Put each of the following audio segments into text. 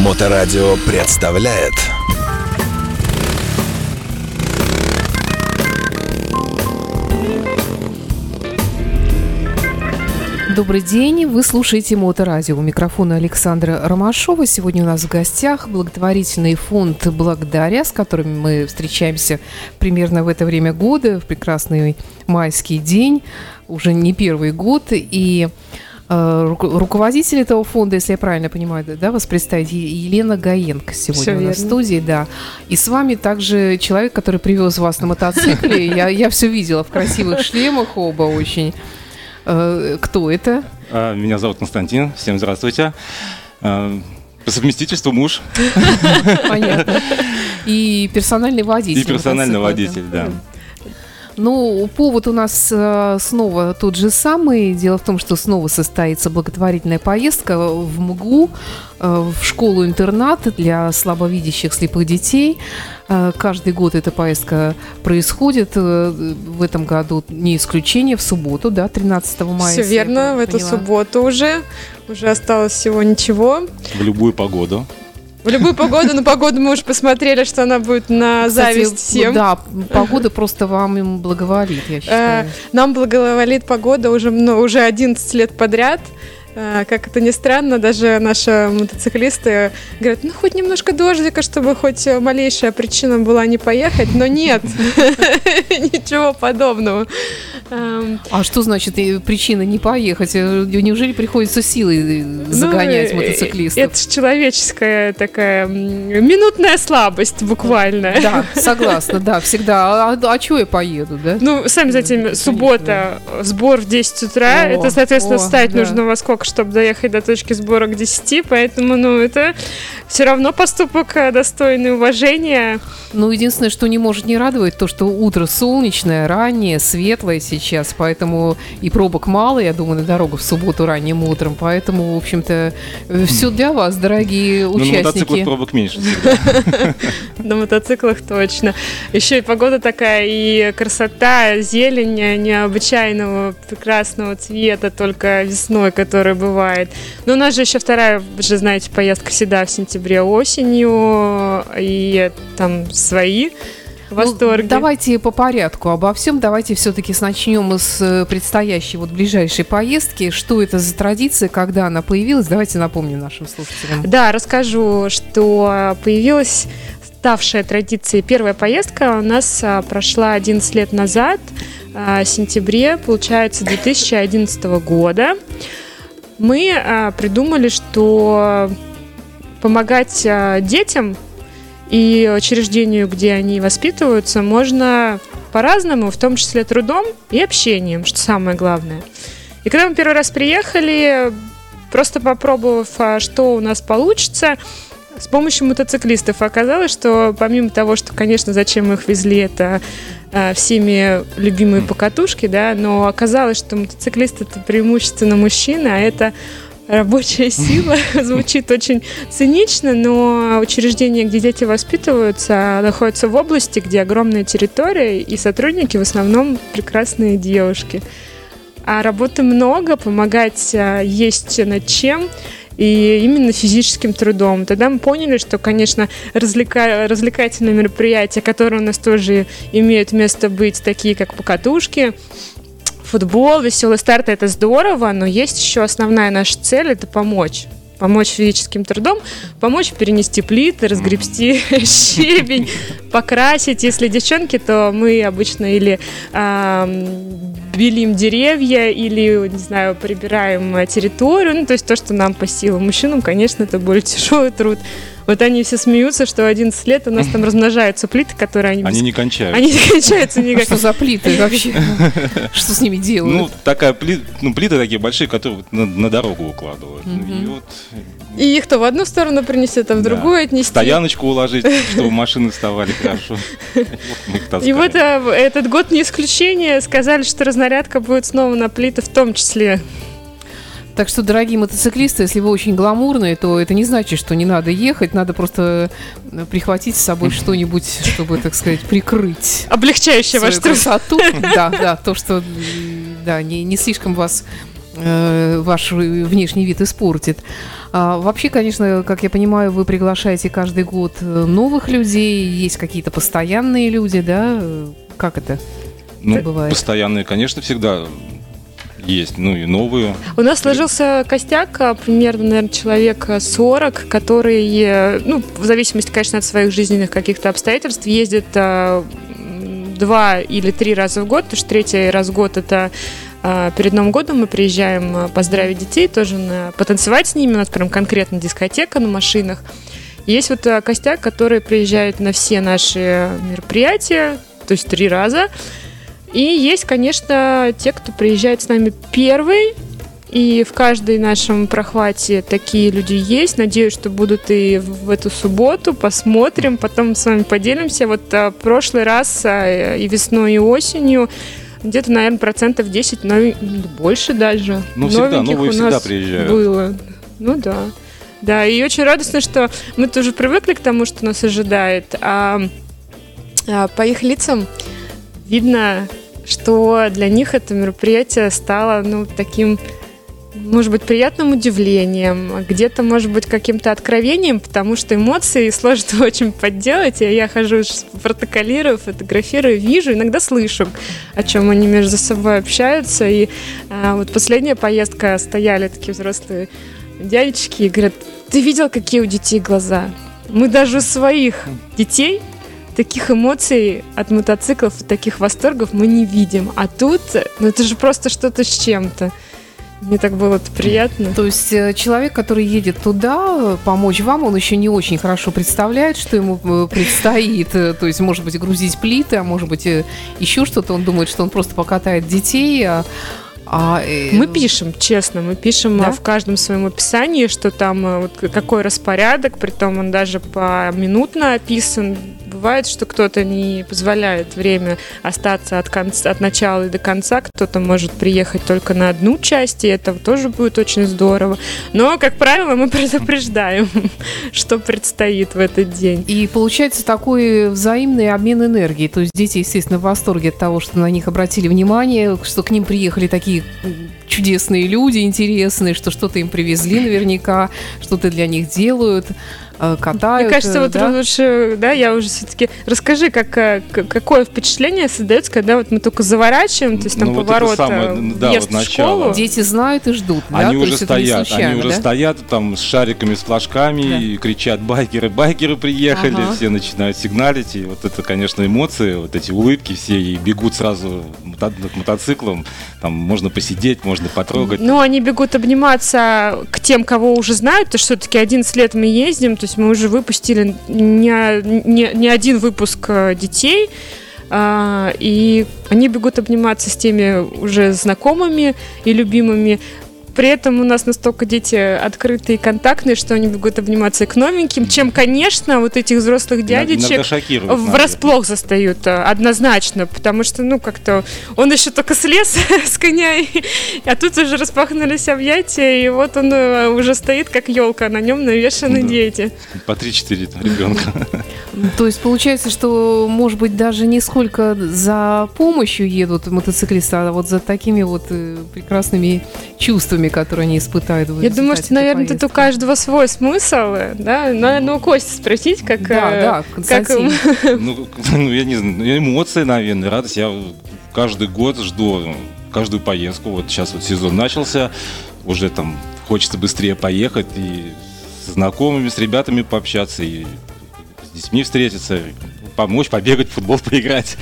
Моторадио представляет Добрый день, вы слушаете Моторадио. У микрофона Александра Ромашова. Сегодня у нас в гостях благотворительный фонд «Благодаря», с которым мы встречаемся примерно в это время года, в прекрасный майский день, уже не первый год. И руководитель этого фонда, если я правильно понимаю, да, вас представить, Елена Гаенко сегодня Всё у нас в студии, да. И с вами также человек, который привез вас на мотоцикле. Я, я все видела в красивых шлемах оба очень. Э, Кто это? А, Меня зовут Константин. Всем здравствуйте. А, По совместительству муж Понятно. И персональный водитель. и персональный водитель, да. Ну, повод у нас э, снова тот же самый. Дело в том, что снова состоится благотворительная поездка в МГУ, э, в школу-интернат для слабовидящих слепых детей. Э, каждый год эта поездка происходит. В этом году не исключение, в субботу, да, 13 мая. Все верно, в эту поняла. субботу уже. Уже осталось всего ничего. В любую погоду. В любую погоду, на погоду мы уже посмотрели, что она будет на Кстати, зависть всем. Да, погода просто вам им благоволит, я Э, считаю. Нам благоволит погода уже, мно- уже 11 лет подряд. Э, Как это ни странно, даже наши мотоциклисты говорят, ну хоть немножко дождика, чтобы хоть малейшая причина была не поехать, но нет, ничего подобного. А что значит причина не поехать? Э, Неужели приходится силой э, загонять ну, э, мотоциклистов? Это ж человеческая такая минутная слабость буквально. Да, согласна, да, всегда. А, а чего я поеду, да? Ну, сами знаете, суббота, сбор в 10 утра. Это, соответственно, встать нужно во сколько, чтобы доехать до точки сбора к 10. Поэтому, ну, это все равно поступок э, достойный уважения. Ну, единственное, что не может не радовать, то, что утро солнечное, раннее, светлое сейчас, поэтому и пробок мало, я думаю, на дорогу в субботу ранним утром, поэтому, в общем-то, все для вас, дорогие Ну, на мотоциклах участники. пробок меньше всегда. На мотоциклах точно. Еще и погода такая, и красота, зелень э, необычайного, прекрасного цвета, только весной, которая бывает. Но у нас же еще вторая, вы же знаете, поездка всегда в сентябре осенью, и там свои Ну, восторги. давайте по порядку обо всем. Давайте все-таки начнем с э, предстоящей вот ближайшей поездки. Что это за традиция, когда она появилась? Давайте напомним нашим слушателям. Да, расскажу, что появилась ставшая традицией первая поездка у нас а, прошла 11 лет назад, а, в сентябре, получается, 2011 года. Мы а, придумали, что помогать а, детям и учреждению, где они воспитываются, можно по-разному, в том числе трудом и общением, что самое главное. И когда мы первый раз приехали, просто попробовав, а, что у нас получится, с помощью мотоциклистов оказалось, что помимо того, что, конечно, зачем их везли, это а, всеми любимые покатушки, да, но оказалось, что мотоциклист это преимущественно мужчины, а это рабочая сила. Звучит очень цинично, но учреждение, где дети воспитываются, находится в области, где огромная территория, и сотрудники в основном прекрасные девушки. А работы много, помогать а, есть над чем и именно физическим трудом. Тогда мы поняли, что, конечно, развлека- развлекательные мероприятия, которые у нас тоже имеют место быть, такие как покатушки, футбол, веселый старт, это здорово, но есть еще основная наша цель, это помочь помочь физическим трудом, помочь перенести плиты, разгребсти щебень, покрасить. Если девчонки, то мы обычно или белим деревья, или, не знаю, прибираем э, территорию, ну, то есть то, что нам по силам. Мужчинам, конечно, это более тяжелый труд. Вот они все смеются, что 11 лет у нас там размножаются плиты, которые они... Они без- не кончают. Они не кончаются никак. Что за плиты вообще? Что с ними Ну, делают? такая пли- ну, плиты такие большие, которые на, дорогу укладывают. Ну, И их то в одну сторону принесет, а в другую отнести. стояночку уложить, чтобы машины вставали хорошо. И вот э, этот год не исключение. Сказали, что разнарядка будет снова на плиты в том числе. Так что, дорогие мотоциклисты, если вы очень гламурные, то это не значит, что не надо ехать, надо просто э, прихватить с собой что-нибудь, чтобы, так сказать, прикрыть Облегчающее ваш свою труд. красоту. Да, да, то, что да, не, не слишком вас э, ваш внешний вид испортит. А, вообще, конечно, как я понимаю, вы приглашаете каждый год э, новых людей, есть какие-то постоянные люди, да? Как это Ну, бывает? постоянные, конечно, всегда есть, ну и новые. У нас сложился костяк, а, примерно, наверное, человек 40, которые, ну, в зависимости, конечно, от своих жизненных каких-то обстоятельств, ездят а, два или три раза в год, потому что третий раз в год это а, перед Новым годом мы приезжаем а, поздравить детей, тоже на, потанцевать с ними, у нас прям конкретно дискотека на машинах. Есть вот а, костяк, который приезжает на все наши мероприятия, то есть три раза. И есть, конечно, те, кто приезжает с нами первый, и в каждой нашем прохвате такие люди есть. Надеюсь, что будут и в эту субботу. Посмотрим, потом с вами поделимся. Вот а, прошлый раз а, и весной, и осенью где-то, наверное, процентов 10, но больше даже. Ну, всегда, Новеньких новые у всегда нас приезжают. Было. Ну да. Да, и очень радостно, что мы тоже привыкли к тому, что нас ожидает. А, а по их лицам видно, что для них это мероприятие стало, ну, таким, может быть, приятным удивлением, где-то, может быть, каким-то откровением, потому что эмоции сложно очень подделать. И я хожу, протоколирую, фотографирую, вижу, иногда слышу, о чем они между собой общаются. И а, вот последняя поездка стояли такие взрослые дядечки и говорят, ты видел, какие у детей глаза? Мы даже своих детей таких эмоций от мотоциклов и таких восторгов мы не видим. А тут, ну это же просто что-то с чем-то. Мне так было это приятно. То есть э, человек, который едет туда помочь вам, он еще не очень хорошо представляет, что ему э, предстоит. Э, То есть, может быть, грузить плиты, а может быть, еще что-то. Он думает, что он просто покатает детей. А- э, Мы пишем, честно, мы пишем Да? а, в каждом своем описании, что там а, вот, какой распорядок, притом он даже поминутно описан. Бывает, что кто-то не позволяет время остаться от, конца, от начала и до конца, кто-то может приехать только на одну часть, и это тоже будет очень здорово. Но, как правило, мы предупреждаем, что предстоит в этот день. И получается такой взаимный обмен энергией. То есть дети, естественно, в восторге от того, что на них обратили внимание, что к ним приехали такие чудесные люди, интересные, что что-то им привезли наверняка, что-то для них делают, катают. Мне кажется, э, вот да? лучше, да, я уже все-таки расскажи, как, э, какое впечатление создается, когда вот мы только заворачиваем, то есть там Ну, вот это поворот, самое, э, да, вот в школу. начало. Дети знают и ждут, да? Они То уже стоят, случайно, они уже да? стоят там с шариками, с флажками Да. и кричат байкеры, байкеры приехали, Ага. все начинают сигналить, и вот это, конечно, эмоции, вот эти улыбки все, и бегут сразу к мотоциклам, там можно посидеть, можно потрогать. Ну, они бегут обниматься к тем, кого уже знают, потому что все-таки 11 лет мы ездим, то есть мы уже выпустили не, не, не один выпуск э, детей, а, и они бегут обниматься с теми уже знакомыми и любимыми. При этом у нас настолько дети открытые и контактные, что они бегут обниматься и к новеньким, чем, конечно, вот этих взрослых дядечек врасплох застают э, однозначно, потому что, ну, как-то он еще только слез с коня, а тут уже распахнулись объятия, и вот он э, уже стоит, как елка, на нем навешаны Да. дети. По 3-4 ребенка. То есть получается, что, может быть, даже не сколько за помощью едут мотоциклисты, а вот за такими вот э, прекрасными чувствами, которые они испытают. Я думаю, что, наверное, тут у поездки. каждого свой смысл, э, да? Надо ну, у Кости спросить, как... Да, э, да, как Константин. Ну, ну, я не знаю, ну, эмоции, наверное, радость. Я каждый год жду каждую поездку. Вот сейчас вот сезон начался, уже там хочется быстрее поехать и с знакомыми, с ребятами пообщаться, и с детьми встретиться, помочь, побегать, в футбол поиграть.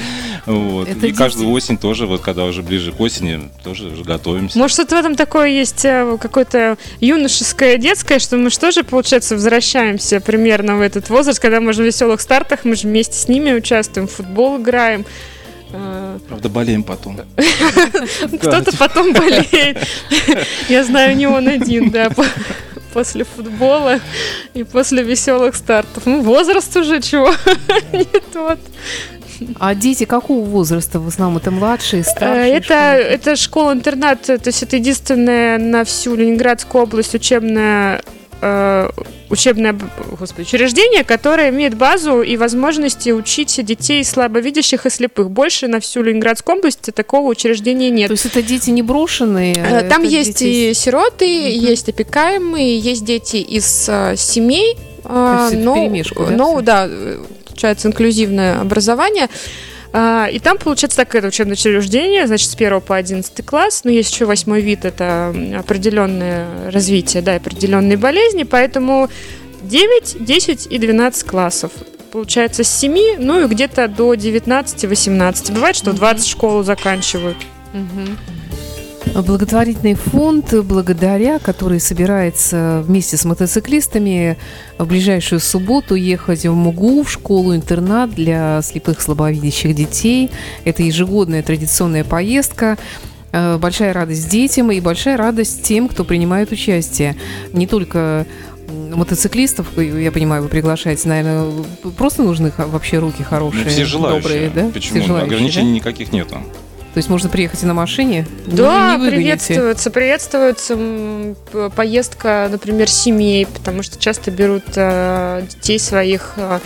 Вот. Это и каждую осень тоже, вот когда уже ближе к осени, тоже уже готовимся. Может, что-то в этом такое есть э, какое-то юношеское, детское, что мы же тоже, получается, возвращаемся примерно в этот возраст, когда мы же в веселых стартах, мы же вместе с ними участвуем, в футбол играем. Э, Правда, болеем потом. Кто-то потом болеет. Я знаю, не он один, да, после футбола и после веселых стартов. Ну, возраст уже чего не тот. А дети какого возраста? В основном это младшие, Э, старшие? Это, школьники? это школа-интернат, то есть это единственная на всю Ленинградскую область учебная э, учебное господи, учреждение, которое имеет базу и возможности учить детей слабовидящих и слепых. Больше на всю Ленинградскую область такого учреждения нет. То есть это дети не брошенные? Э, Там есть дети... и сироты, угу. есть опекаемые, есть дети из э, семей, э, но, да, но да, получается инклюзивное образование. А, и там получается такое учебное учреждение, значит, с 1 по 11 класс, но есть еще восьмой вид, это определенное развитие, да, определенные болезни, поэтому 9, 10 и 12 классов. Получается, с 7, ну и где-то до 19-18. Бывает, что в 20 школу заканчивают. Угу благотворительный фонд «Благодаря», который собирается вместе с мотоциклистами в ближайшую субботу ехать в МУГУ, в школу-интернат для слепых слабовидящих детей. Это ежегодная традиционная поездка. Э, большая радость детям и большая радость тем, кто принимает участие. Не только мотоциклистов, я понимаю, вы приглашаете, наверное, просто нужны вообще руки хорошие, ну, все желающие. добрые, да? Почему? Все желающие, Ограничений да? никаких нету. То есть можно приехать и на машине? Да, не приветствуется, приветствуется поездка, например, семей, потому что часто берут э, детей своих э,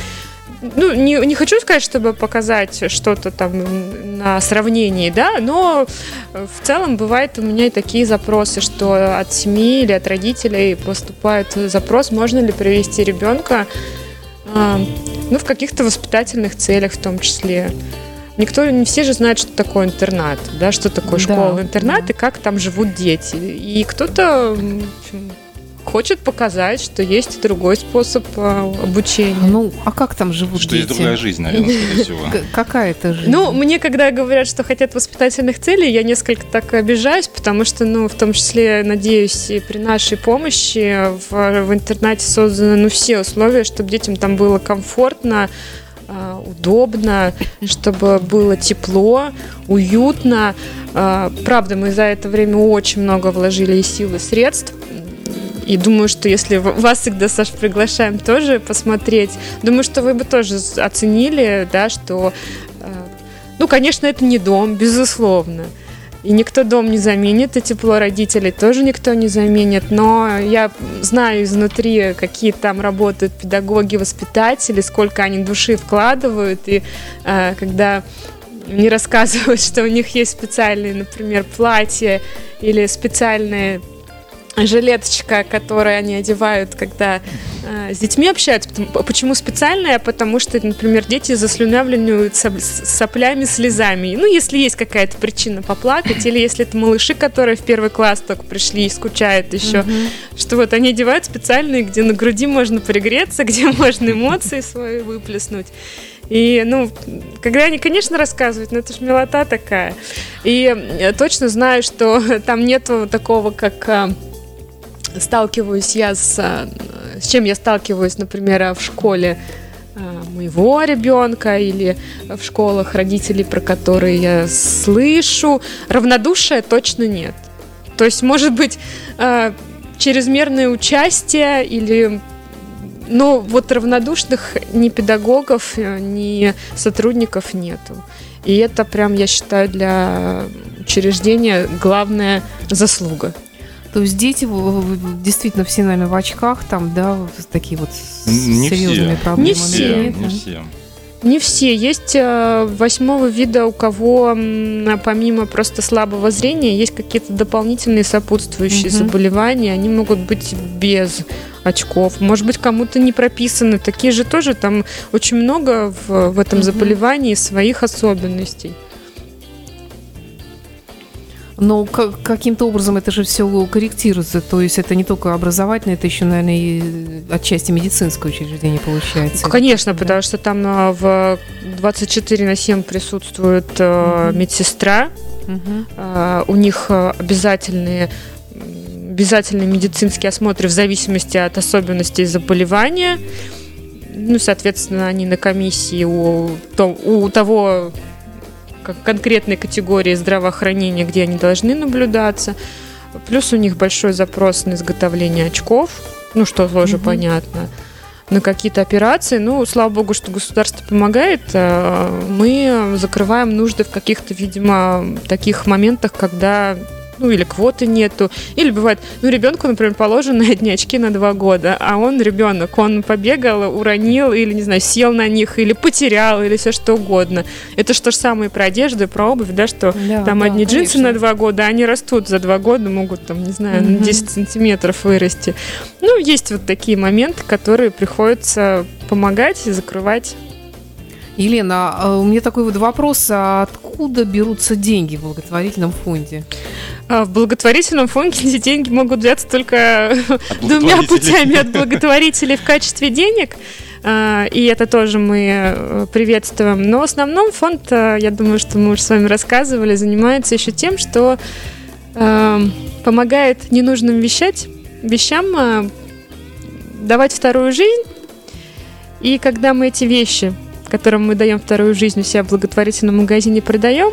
ну, не, не хочу сказать, чтобы показать что-то там на сравнении, да, но в целом бывает у меня и такие запросы, что от семьи или от родителей поступает запрос, можно ли привести ребенка, э, ну, в каких-то воспитательных целях в том числе никто, не все же знают, что такое интернат, да, что такое да. школа-интернат и как там живут дети. И кто-то хочет показать, что есть другой способ а, обучения. Ну, а как там живут что дети? Что есть другая жизнь, наверное, скорее всего. Какая это жизнь? Ну, мне когда говорят, что хотят воспитательных целей, я несколько так обижаюсь, потому что, ну, в том числе, надеюсь, и при нашей помощи в, в интернате созданы, ну, все условия, чтобы детям там было комфортно, удобно, чтобы было тепло, уютно. А, правда, мы за это время очень много вложили и сил, и средств. И думаю, что если вас всегда, Саш, приглашаем тоже посмотреть, думаю, что вы бы тоже оценили, да, что, а, ну, конечно, это не дом, безусловно. И никто дом не заменит, и тепло родителей тоже никто не заменит. Но я знаю изнутри, какие там работают педагоги, воспитатели, сколько они души вкладывают. И э, когда не рассказывают, что у них есть специальные, например, платья или специальные жилеточка, которую они одевают, когда э, с детьми общаются. Почему специальная? Потому что, например, дети заслюнявливают соплями, слезами. Ну, если есть какая-то причина поплакать, или если это малыши, которые в первый класс только пришли и скучают еще, mm-hmm. что вот они одевают специальные, где на груди можно пригреться, где можно эмоции свои выплеснуть. И, ну, когда они, конечно, рассказывают, но это же милота такая. И я точно знаю, что там нету такого, как а, сталкиваюсь я с... Э, с чем я сталкиваюсь, например, в школе э, моего ребенка или в школах родителей, про которые я слышу. Равнодушия точно нет. То есть, может быть, э, чрезмерное участие или но вот равнодушных ни педагогов, ни сотрудников нету. И это прям, я считаю, для учреждения главная заслуга. То есть дети действительно все, наверное, в очках, там, да, такие вот не серьезными все. проблемами. Не все. Нет, не все. Не все. Есть э, восьмого вида, у кого помимо просто слабого зрения есть какие-то дополнительные сопутствующие угу. заболевания. Они могут быть без очков. Может быть, кому-то не прописаны. Такие же тоже там очень много в, в этом угу. заболевании своих особенностей. Но каким-то образом это же все корректируется. То есть это не только образовательное, это еще, наверное, и отчасти медицинское учреждение получается. Конечно, да? потому что там а, в 24 на 7 присутствует угу. медсестра. Угу. У них обязательные обязательные медицинские осмотры в зависимости от особенностей заболевания. Ну, соответственно, они на комиссии у, у того конкретной категории здравоохранения, где они должны наблюдаться. Плюс у них большой запрос на изготовление очков, ну что тоже угу. понятно, на какие-то операции. Ну, слава богу, что государство помогает. А, мы закрываем нужды в каких-то, видимо, таких моментах, когда ну или квоты нету, или бывает, ну ребенку, например, положены одни очки на два года, а он ребенок, он побегал, уронил или, не знаю, сел на них, или потерял, или все что угодно. Это же то же самое про одежду, про обувь, да, что да, там да, одни конечно. джинсы на два года, а они растут за два года, могут там, не знаю, на 10 сантиметров вырасти. Ну, есть вот такие моменты, которые приходится помогать и закрывать Елена, а у меня такой вот вопрос, а откуда берутся деньги в благотворительном фонде? А в благотворительном фонде деньги могут взяться только двумя путями от благотворителей в качестве денег. А, и это тоже мы э, приветствуем. Но в основном фонд, э, я думаю, что мы уже с вами рассказывали, занимается еще тем, что э, помогает ненужным вещать, вещам давать вторую жизнь. И когда мы эти вещи которым мы даем вторую жизнь у себя в благотворительном магазине, продаем,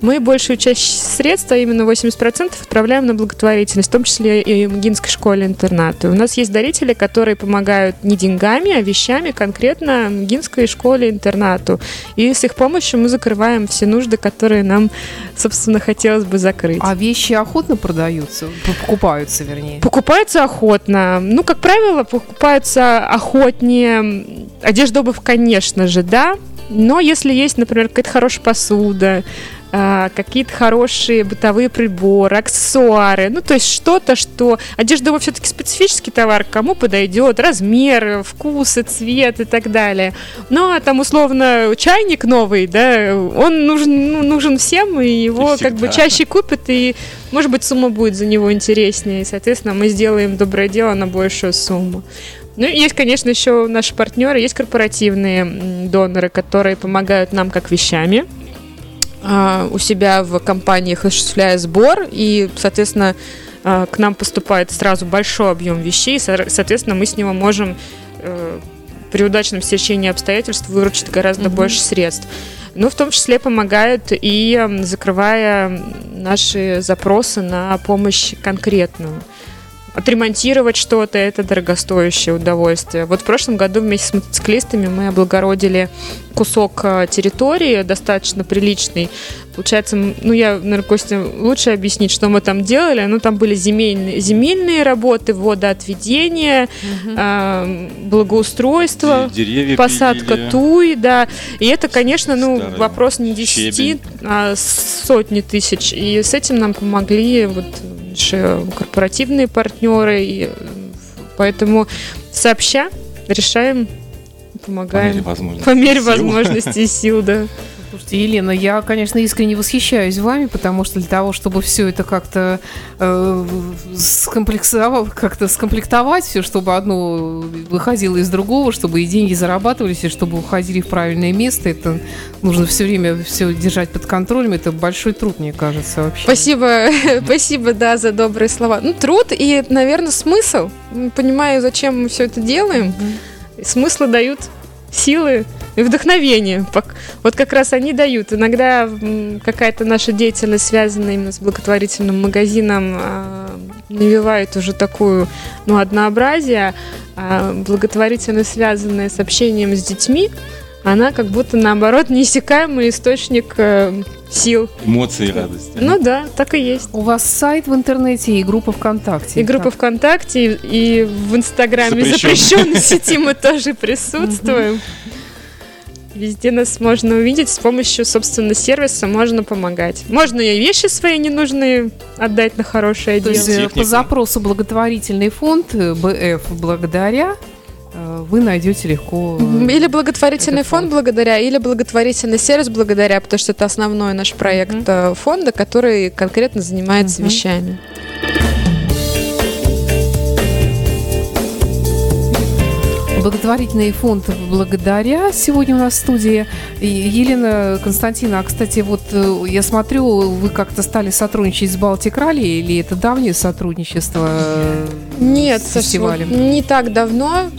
мы большую часть средств, а именно 80%, отправляем на благотворительность, в том числе и МГИНской школе-интернату. У нас есть дарители, которые помогают не деньгами, а вещами конкретно МГИНской школе-интернату. И с их помощью мы закрываем все нужды, которые нам, собственно, хотелось бы закрыть. А вещи охотно продаются? Покупаются, вернее? Покупаются охотно. Ну, как правило, покупаются охотнее. Одежда, обувь, конечно же, да. Но если есть, например, какая-то хорошая посуда, а, какие-то хорошие бытовые приборы, аксессуары. Ну, то есть что-то, что... Одежда его все-таки специфический товар, кому подойдет, размер, вкус и цвет и так далее. Ну, а там, условно, чайник новый, да, он нужен, ну, нужен всем, и его и как бы чаще купят, и, может быть, сумма будет за него интереснее, и, соответственно, мы сделаем доброе дело на большую сумму. Ну, есть, конечно, еще наши партнеры, есть корпоративные доноры, которые помогают нам как вещами, у себя в компаниях осуществляя сбор, и, соответственно, а, к нам поступает сразу большой объем вещей, соответственно, мы с него можем э, при удачном стечении обстоятельств выручить гораздо угу. больше средств. Ну, в том числе помогают и закрывая наши запросы на помощь конкретную отремонтировать что-то, это дорогостоящее удовольствие. Вот в прошлом году вместе с мотоциклистами мы облагородили кусок э, территории, достаточно приличный. Получается, ну я, наверное, Костя, лучше объяснить, что мы там делали. Ну, там были земельные, земельные работы, водоотведение, угу. э, благоустройство, Деревья посадка пилили. туи, да. И это, конечно, ну, Старый вопрос не 10, щебень. а сотни тысяч. И с этим нам помогли вот наши корпоративные партнеры, и поэтому сообща решаем, помогаем. По мере возможности, по мере возможности и сил, да. Слушайте, Елена, я, конечно, искренне восхищаюсь вами, потому что для того, чтобы все это как-то э, скомплексовать, как-то скомплектовать все, чтобы одно выходило из другого, чтобы и деньги зарабатывались, и чтобы уходили в правильное место, это нужно все время все держать под контролем. Это большой труд, мне кажется, вообще. Спасибо, спасибо, да, за добрые слова. Ну, труд и, наверное, смысл. Понимаю, зачем мы все это делаем. Смыслы дают силы и вдохновение. Вот как раз они дают. Иногда какая-то наша деятельность, связанная именно с благотворительным магазином, а, навевает уже такую ну, однообразие, а благотворительность, связанная с общением с детьми, она как будто наоборот неиссякаемый источник э, сил. Эмоций и радости. Ну да, так и есть. У вас сайт в интернете и группа ВКонтакте. И группа ВКонтакте, и в Инстаграме запрещенной сети мы тоже присутствуем. Везде нас можно увидеть с помощью, собственно, сервиса можно помогать. Можно и вещи свои ненужные отдать на хорошее То дело. Есть, э, по запросу благотворительный фонд э, БФ благодаря э, вы найдете легко. Или благотворительный фонд. фонд благодаря, или благотворительный сервис благодаря, потому что это основной наш проект mm-hmm. фонда, который конкретно занимается mm-hmm. вещами. Благотворительный фонд «Благодаря» сегодня у нас в студии. Елена Константина, а, кстати, вот э, я смотрю, вы как-то стали сотрудничать с Балтик Ралли, или это давнее сотрудничество э, Нет, с фестивалем? Нет, не так давно.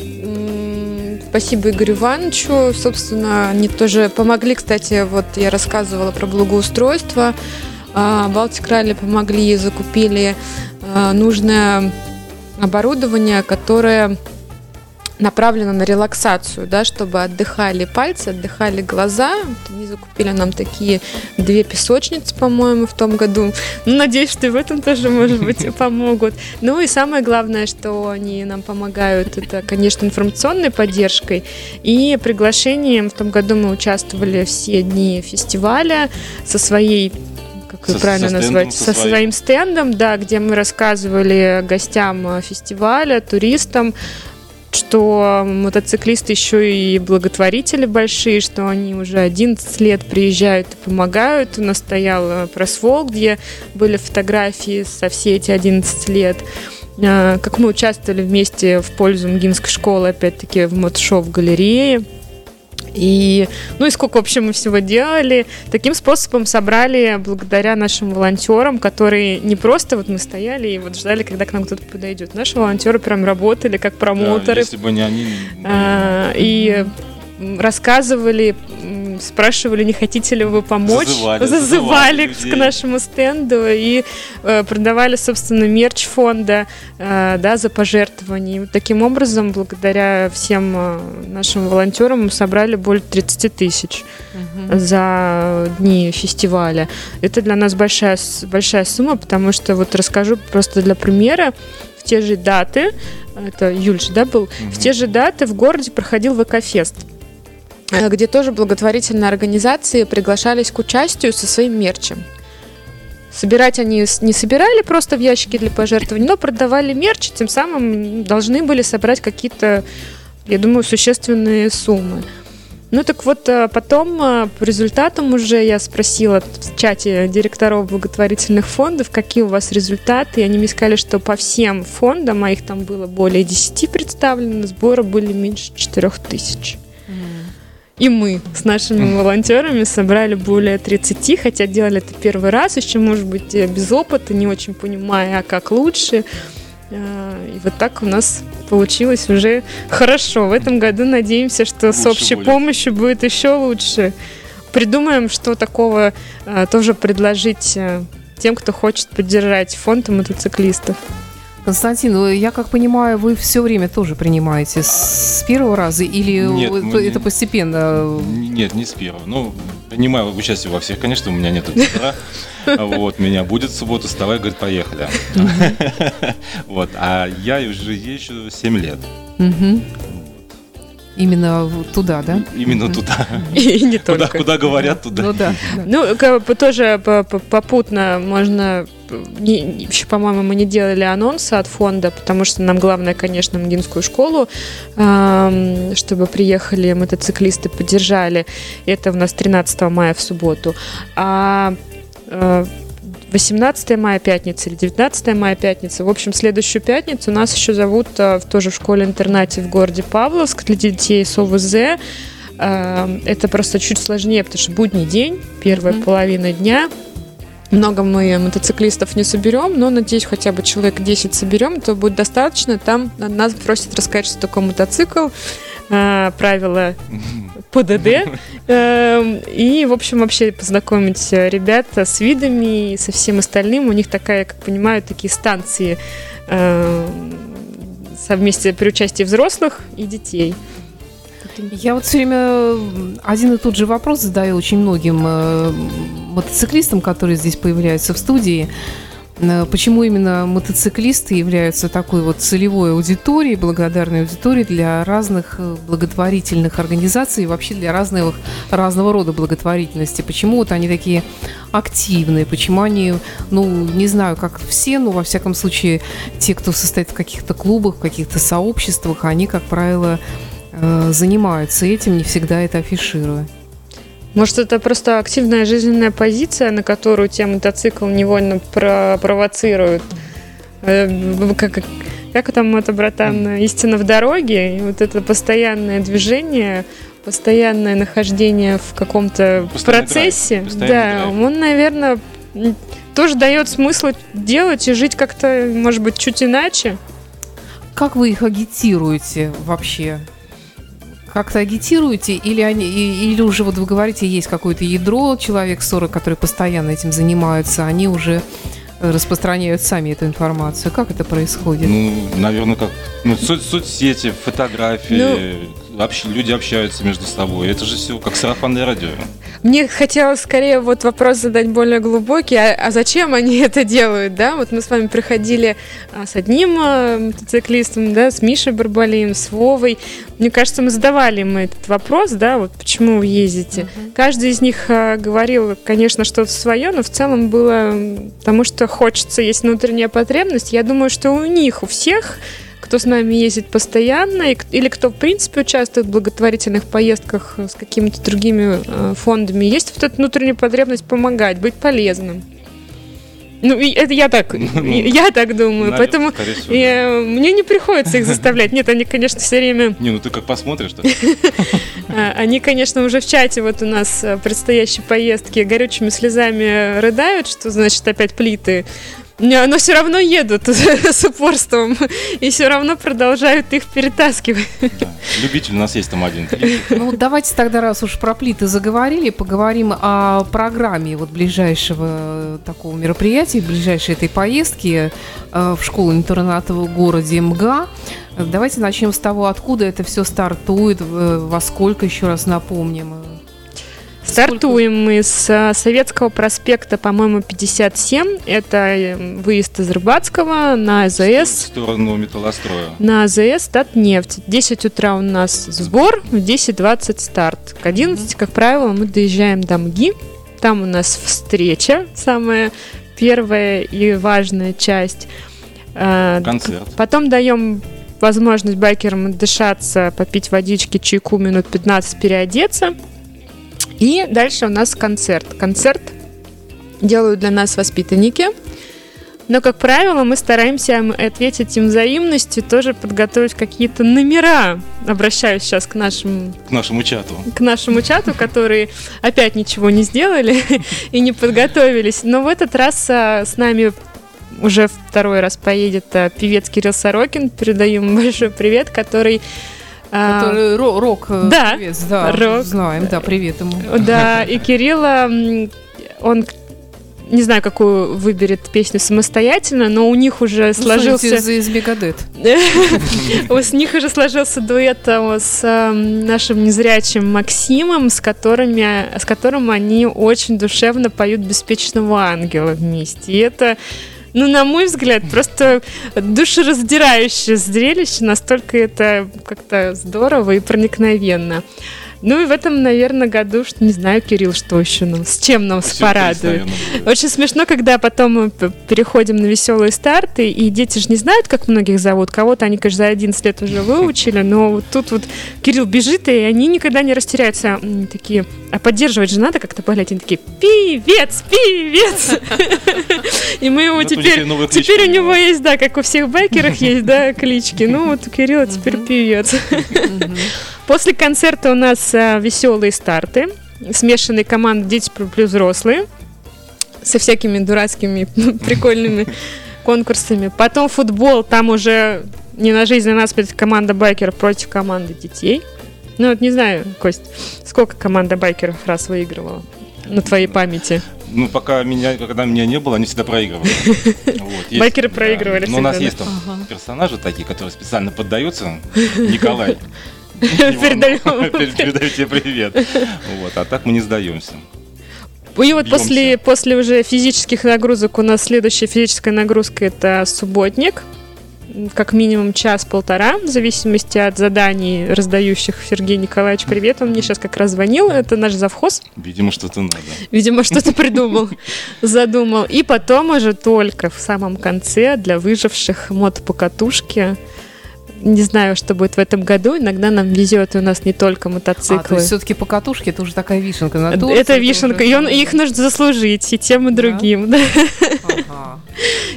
Спасибо Игорю Ивановичу. Собственно, они тоже помогли, кстати, вот я рассказывала про благоустройство. А, Балтик Ралли помогли, закупили а, нужное оборудование, которое направлено на релаксацию, да, чтобы отдыхали пальцы, отдыхали глаза. Они закупили нам такие две песочницы, по-моему, в том году. Ну, надеюсь, что и в этом тоже, может быть, помогут. Ну и самое главное, что они нам помогают, это, конечно, информационной поддержкой и приглашением. В том году мы участвовали все дни фестиваля со своей как Со- правильно со назвать, со со своим. своим стендом, да, где мы рассказывали гостям э, фестиваля, туристам, что мотоциклисты еще и благотворители большие, что они уже 11 лет приезжают и помогают. У нас стоял пресс-вол, где были фотографии со все эти 11 лет. Э, Как мы участвовали вместе в пользу МГИМской школы, опять-таки, в мотошоу в галерее. И, ну и сколько, в общем, мы всего делали. Таким способом собрали благодаря нашим волонтерам, которые не просто вот мы стояли и вот ждали, когда к нам кто-то подойдет. Наши волонтеры прям работали как Да, промоутеры, если бы не они... а, и рассказывали, спрашивали, не хотите ли вы помочь. Зазывали, Зазывали зазывали к нашему стенду и э, продавали, собственно, мерч фонда э, да, за пожертвования. И вот таким образом, благодаря всем э, нашим волонтерам, мы собрали более 30 тысяч за дни фестиваля. Это для нас большая, большая сумма, потому что, вот расскажу просто для примера, в те же даты, это июль же, да, был, в те же даты в городе проходил ВК-фест где тоже благотворительные организации приглашались к участию со своим мерчем. Собирать они не собирали просто в ящики для пожертвований, но продавали мерч, тем самым должны были собрать какие-то, я думаю, существенные суммы. Ну так вот, э, потом э, по результатам уже я спросила в чате директоров благотворительных фондов, какие у вас результаты, и они мне сказали, что по всем фондам, а их там было более 10 представлено, сборы были меньше 4 тысяч. И мы с нашими волонтерами собрали более 30, хотя делали это первый раз, еще, может быть, э, без опыта, не очень понимая, а как лучше. Э, И вот так у нас получилось уже хорошо. В этом году надеемся, что с Лучше общей будет. помощью будет еще лучше. Придумаем, что такого э, тоже предложить тем, кто хочет поддержать фонд мотоциклистов. Константин, ну, я как понимаю, вы все время тоже принимаете с первого раза или Нет, это, не- это постепенно? Нет, не с первого. Ну, принимаю участие во всех, конечно, у меня нет тетра. Вот, меня будет в субботу, вставай, говорит, поехали. Вот, а я уже езжу 7 лет. Именно туда, да? Именно туда. И не Куда, только. куда говорят, туда. Ну да. Ну, как бы тоже по- по- попутно можно... Еще, по-моему, мы не делали анонса от фонда, потому что нам главное, конечно, МГИНскую школу, чтобы приехали мотоциклисты, поддержали. Это у нас 13 мая в субботу. А э, 18 мая пятница или 19 мая пятница. В общем, следующую пятницу нас еще зовут э, в- тоже в школе-интернате в городе Павловск для детей с ОВЗ. Э, Это просто чуть сложнее, потому что будний день, первая Мгм. половина дня. Много мы мотоциклистов не соберем, но, надеюсь, хотя бы человек 10 соберем, то будет достаточно. Там нас просят рассказать, что такое мотоцикл, правила ПДД. Эм, И, в общем, вообще познакомить э, ребят с видами и со всем остальным. У них такая, как понимаю, такие станции эм, совместе при участии взрослых и детей. Я вот все время один и тот же вопрос задаю очень многим э, мотоциклистам, которые здесь появляются в студии. Э, Почему именно мотоциклисты являются такой вот целевой аудиторией, благодарной аудиторией для разных э, благотворительных организаций и вообще для разных, разного рода благотворительности? Почему вот они такие активные? Почему они, ну, не знаю, как все, но во всяком случае те, кто состоит в каких-то клубах, в каких-то сообществах, они, как правило, э, занимаются этим, не всегда это афишируя. Может, это просто активная жизненная позиция, на которую тебя мотоцикл невольно про- провоцирует. Э, Как, как там это, братан, истина в дороге? И вот это постоянное движение, постоянное нахождение в каком-то процессе, драйв, да, драйв. он, наверное, тоже дает смысл делать и жить как-то, может быть, чуть иначе. Как вы их агитируете вообще? Как-то агитируете или, они, или уже, вот вы говорите, есть какое-то ядро, человек 40, которые постоянно этим занимаются, они уже распространяют сами эту информацию? Как это происходит? Ну, наверное, как ну, со- соцсети, фотографии, общ- люди общаются между собой. Это же все как сарафанное радио. Мне хотелось скорее вот вопрос задать более глубокий, а, а зачем они это делают, да? Вот мы с вами приходили а, с одним а, мотоциклистом, да, с Мишей Барбалием, с Вовой. Мне кажется, мы задавали им этот вопрос, да, вот почему вы ездите. Каждый из них а, говорил, конечно, что-то свое, но в целом было потому, что хочется, есть внутренняя потребность. Я думаю, что у них, у всех кто с нами ездит постоянно, или кто, в принципе, участвует в благотворительных поездках э, с какими-то другими э, фондами, есть вот эта внутренняя потребность помогать, быть полезным. Ну, это я так, я так думаю, Наверное, поэтому всего, и, да. э, мне не приходится их заставлять. Нет, они, конечно, все время Не, ну ты как посмотришь, а, Они, конечно, уже в чате вот у нас предстоящей поездки горючими слезами рыдают, что значит опять плиты. Не, Но все равно едут с упорством и все равно продолжают их перетаскивать. да. любитель у нас есть там один. Ну, давайте тогда, раз уж про плиты заговорили, поговорим о программе вот ближайшего такого мероприятия, ближайшей этой поездки э, в школу-интернат в городе МГА. Давайте начнем с того, откуда это все стартует, во сколько, еще раз напомним. Стартуем мы с Советского проспекта, по-моему, 57. Это э, выезд из Рыбацкого на В АЗС. сторону металлостроя. На АЗС Татнефть. В 10 утра у нас сбор, в 10.20 старт. К 11, как правило, мы доезжаем до МГИ. Там у нас встреча, самая первая и важная часть. Э, Концерт. Потом даем возможность байкерам дышаться, попить водички, чайку, минут 15 переодеться. И дальше у нас концерт. Концерт делают для нас воспитанники. Но, как правило, мы стараемся ответить им взаимностью, тоже подготовить какие-то номера. Обращаюсь сейчас к нашим К нашему чату. к нашему чату, которые опять ничего не сделали и не подготовились. Но в этот раз а, с нами уже второй раз поедет а, певец Кирилл Сорокин. Передаю ему большой привет, который... а, Который ро- рок э, да, певец, да, рок. знаем, да, привет ему. Да, и Кирилла, он не знаю, какую выберет песню самостоятельно, но у них уже Ну, сложился... из, из Мегадет. У них уже сложился дуэт э, с э, нашим незрячим Максимом, с, которыми, с которым они очень душевно поют «Беспечного ангела» вместе. И это, ну, на мой взгляд, просто душераздирающее зрелище, настолько это как-то здорово и проникновенно. Ну и в этом, наверное, году, что не знаю, Кирилл, что еще нам, с чем нам Сюрприз, порадует. Очень смешно, когда потом мы переходим на веселые старты, и дети же не знают, как многих зовут. Кого-то они, конечно, за 11 лет уже выучили, но вот тут вот Кирилл бежит, и они никогда не растеряются. Такие, а поддерживать же надо как-то болеть. Они такие, певец, певец! И мы его теперь... Теперь у него. есть, да, как у всех байкеров есть, да, клички. Ну вот у Кирилла теперь певец. После концерта у нас а, веселые старты. Смешанные команды дети плюс взрослые. Со всякими дурацкими прикольными конкурсами. Потом футбол. Там уже не на жизнь, а на смерть команда байкеров против команды детей. Ну вот не знаю, Кость, сколько команда байкеров раз выигрывала на твоей памяти? Ну, пока меня, когда меня не было, они всегда проигрывали. Вот, есть, Байкеры да. проигрывали Но у нас всегда, есть там персонажи такие, которые специально поддаются. Николай. Передаем. Пере- Передаю тебе привет. Вот, а так мы не сдаемся. И вот Бьемся. после, после уже физических нагрузок у нас следующая физическая нагрузка это субботник. Как минимум час-полтора, в зависимости от заданий, раздающих Сергей Николаевич. Привет, он мне сейчас как раз звонил, это наш завхоз. Видимо, что-то надо. Видимо, что-то придумал, задумал. И потом уже только в самом конце для выживших мотопокатушки. Не знаю, что будет в этом году. Иногда нам везет, и у нас не только А, то мотоциклы. есть все-таки покатушки это уже такая вишенка на торте. это вишенка, и он, их нужно заслужить и тем, и другим, да, Ага.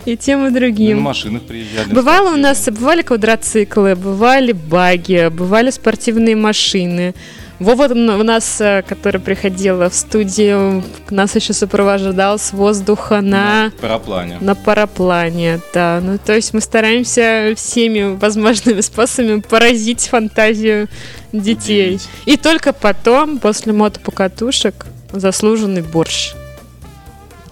и тем, и Мы на другим. машинах приезжали. Бывало у нас, бывали квадроциклы, бывали баги, бывали спортивные машины. Вова у нас, э, который приходила в студию, нас еще сопровождал с воздуха на, параплане. на параплане. Да. Ну, то есть мы стараемся всеми возможными способами поразить фантазию детей. Удивить. И только потом, после мотопокатушек, заслуженный борщ.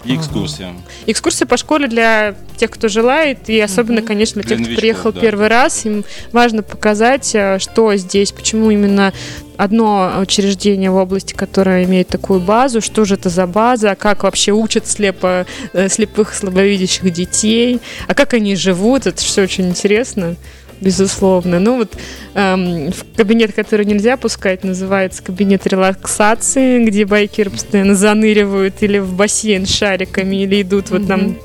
И экскурсия. Экскурсия по школе для тех, кто желает, и особенно, конечно, для Для тех, кто приехал да. первый раз. Им важно показать, э, что здесь, почему именно одно учреждение в области, которое имеет такую базу, что же это за база, как вообще учат слепо, э, слепых, слабовидящих детей, а как они живут, это все очень интересно. Безусловно. Ну вот эм, в кабинет, который нельзя пускать, называется кабинет релаксации, где байкеры постоянно заныривают или в бассейн с шариками, или идут вот там,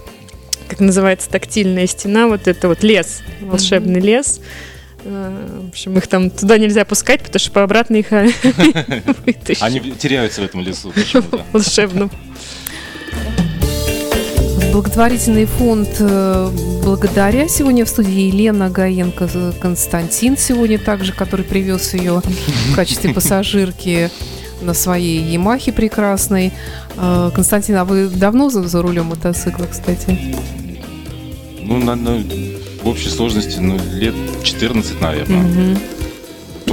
как называется, тактильная стена, вот это вот лес, волшебный лес. Э, В общем, их там туда нельзя пускать, потому что по обратно их вытащат. Они теряются в этом лесу. Волшебном. Благотворительный фонд э, «Благодаря» сегодня в студии Елена Гаенко, э, Константин сегодня также, который привез ее в качестве пассажирки на своей Ямахе прекрасной. Э, Константин, а вы давно за, за рулем мотоцикла, кстати? Ну, на- на- в общей сложности, ну, лет 14, наверное. Мгм.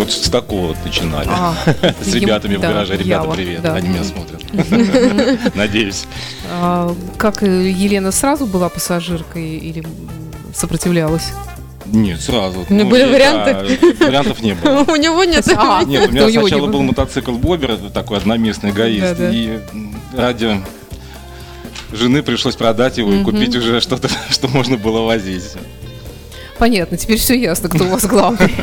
Вот с такого вот начинали. А, С ребятами в да, гараже. Ребята, Ява, привет. да. Они меня смотрят. Надеюсь. А как э, Елена сразу была пассажиркой или сопротивлялась? Нет, сразу. Ну, были я- варианты? да, Вариантов не было. У него нет. А, Нет, у меня у сначала был? мотоцикл Бобер, такой одноместный эгоист, Да-да. и м, ради жены пришлось продать его и купить уже что-то, что можно было возить. Понятно, теперь все ясно, кто у вас главный.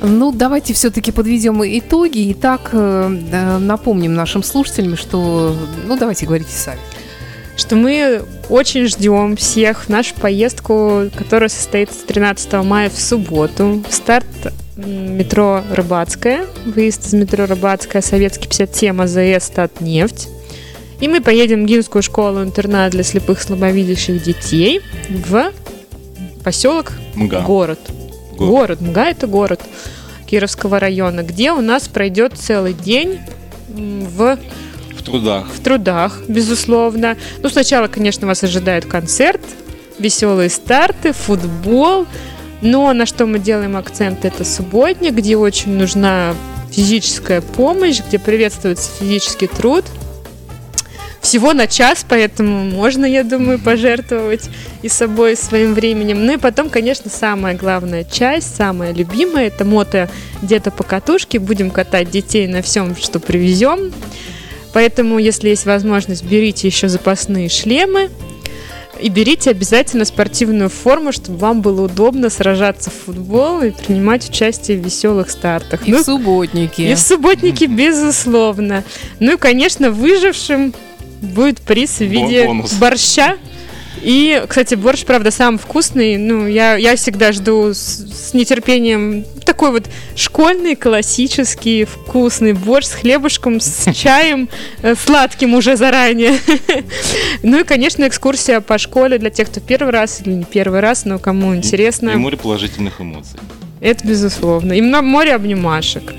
Ну, давайте все-таки подведем итоги. Итак, э, напомним нашим слушателям, что... Ну, давайте говорите сами. что мы очень ждем всех в нашу поездку, которая состоится 13 мая в субботу. Старт метро Рыбацкая, выезд из метро Рыбацкая, Советский 57, АЗС, Статнефть. И мы поедем в Гинскую школу-интернат для слепых слабовидящих детей в поселок МГА. Город. Город. Город. МГА это город Кировского района, где у нас пройдет целый день в В трудах. в трудах, безусловно. Ну, сначала, конечно, вас ожидает концерт, веселые старты, футбол. Но на что мы делаем акцент, это субботник, где очень нужна физическая помощь, где приветствуется физический труд. Всего на час, поэтому можно, я думаю, пожертвовать и собой, и своим временем. Ну и потом, конечно, самая главная часть, самая любимая, это мото где-то по катушке. Будем катать детей на всем, что привезем. Поэтому, если есть возможность, берите еще запасные шлемы и берите обязательно спортивную форму, чтобы вам было удобно сражаться в футбол и принимать участие в веселых стартах. И Ну, в субботнике. и в субботнике, безусловно. Ну и, конечно, выжившим будет приз в виде бонус. борща. И, кстати, борщ, правда, самый вкусный. Ну, я, я всегда жду с, с нетерпением такой вот школьный, классический, вкусный борщ с хлебушком, с чаем, э, сладким уже заранее. Ну и, конечно, экскурсия по школе для тех, кто первый раз или не первый раз, но кому интересно. И море положительных эмоций. Это безусловно. И море обнимашек.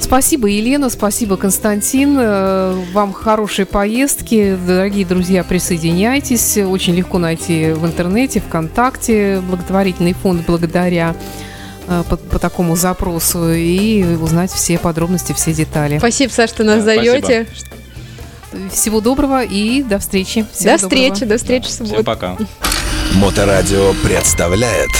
Спасибо, Елена, спасибо, Константин. Э, Вам хорошей поездки. Дорогие друзья, присоединяйтесь. Очень легко найти в интернете, ВКонтакте благотворительный фонд благодаря э, по, по такому запросу и узнать все подробности, все детали. Спасибо, Саш, что нас Да, спасибо. зовете. Всего доброго и до встречи. Всего До встречи, доброго. до встречи в Всем субботу. пока. Моторадио представляет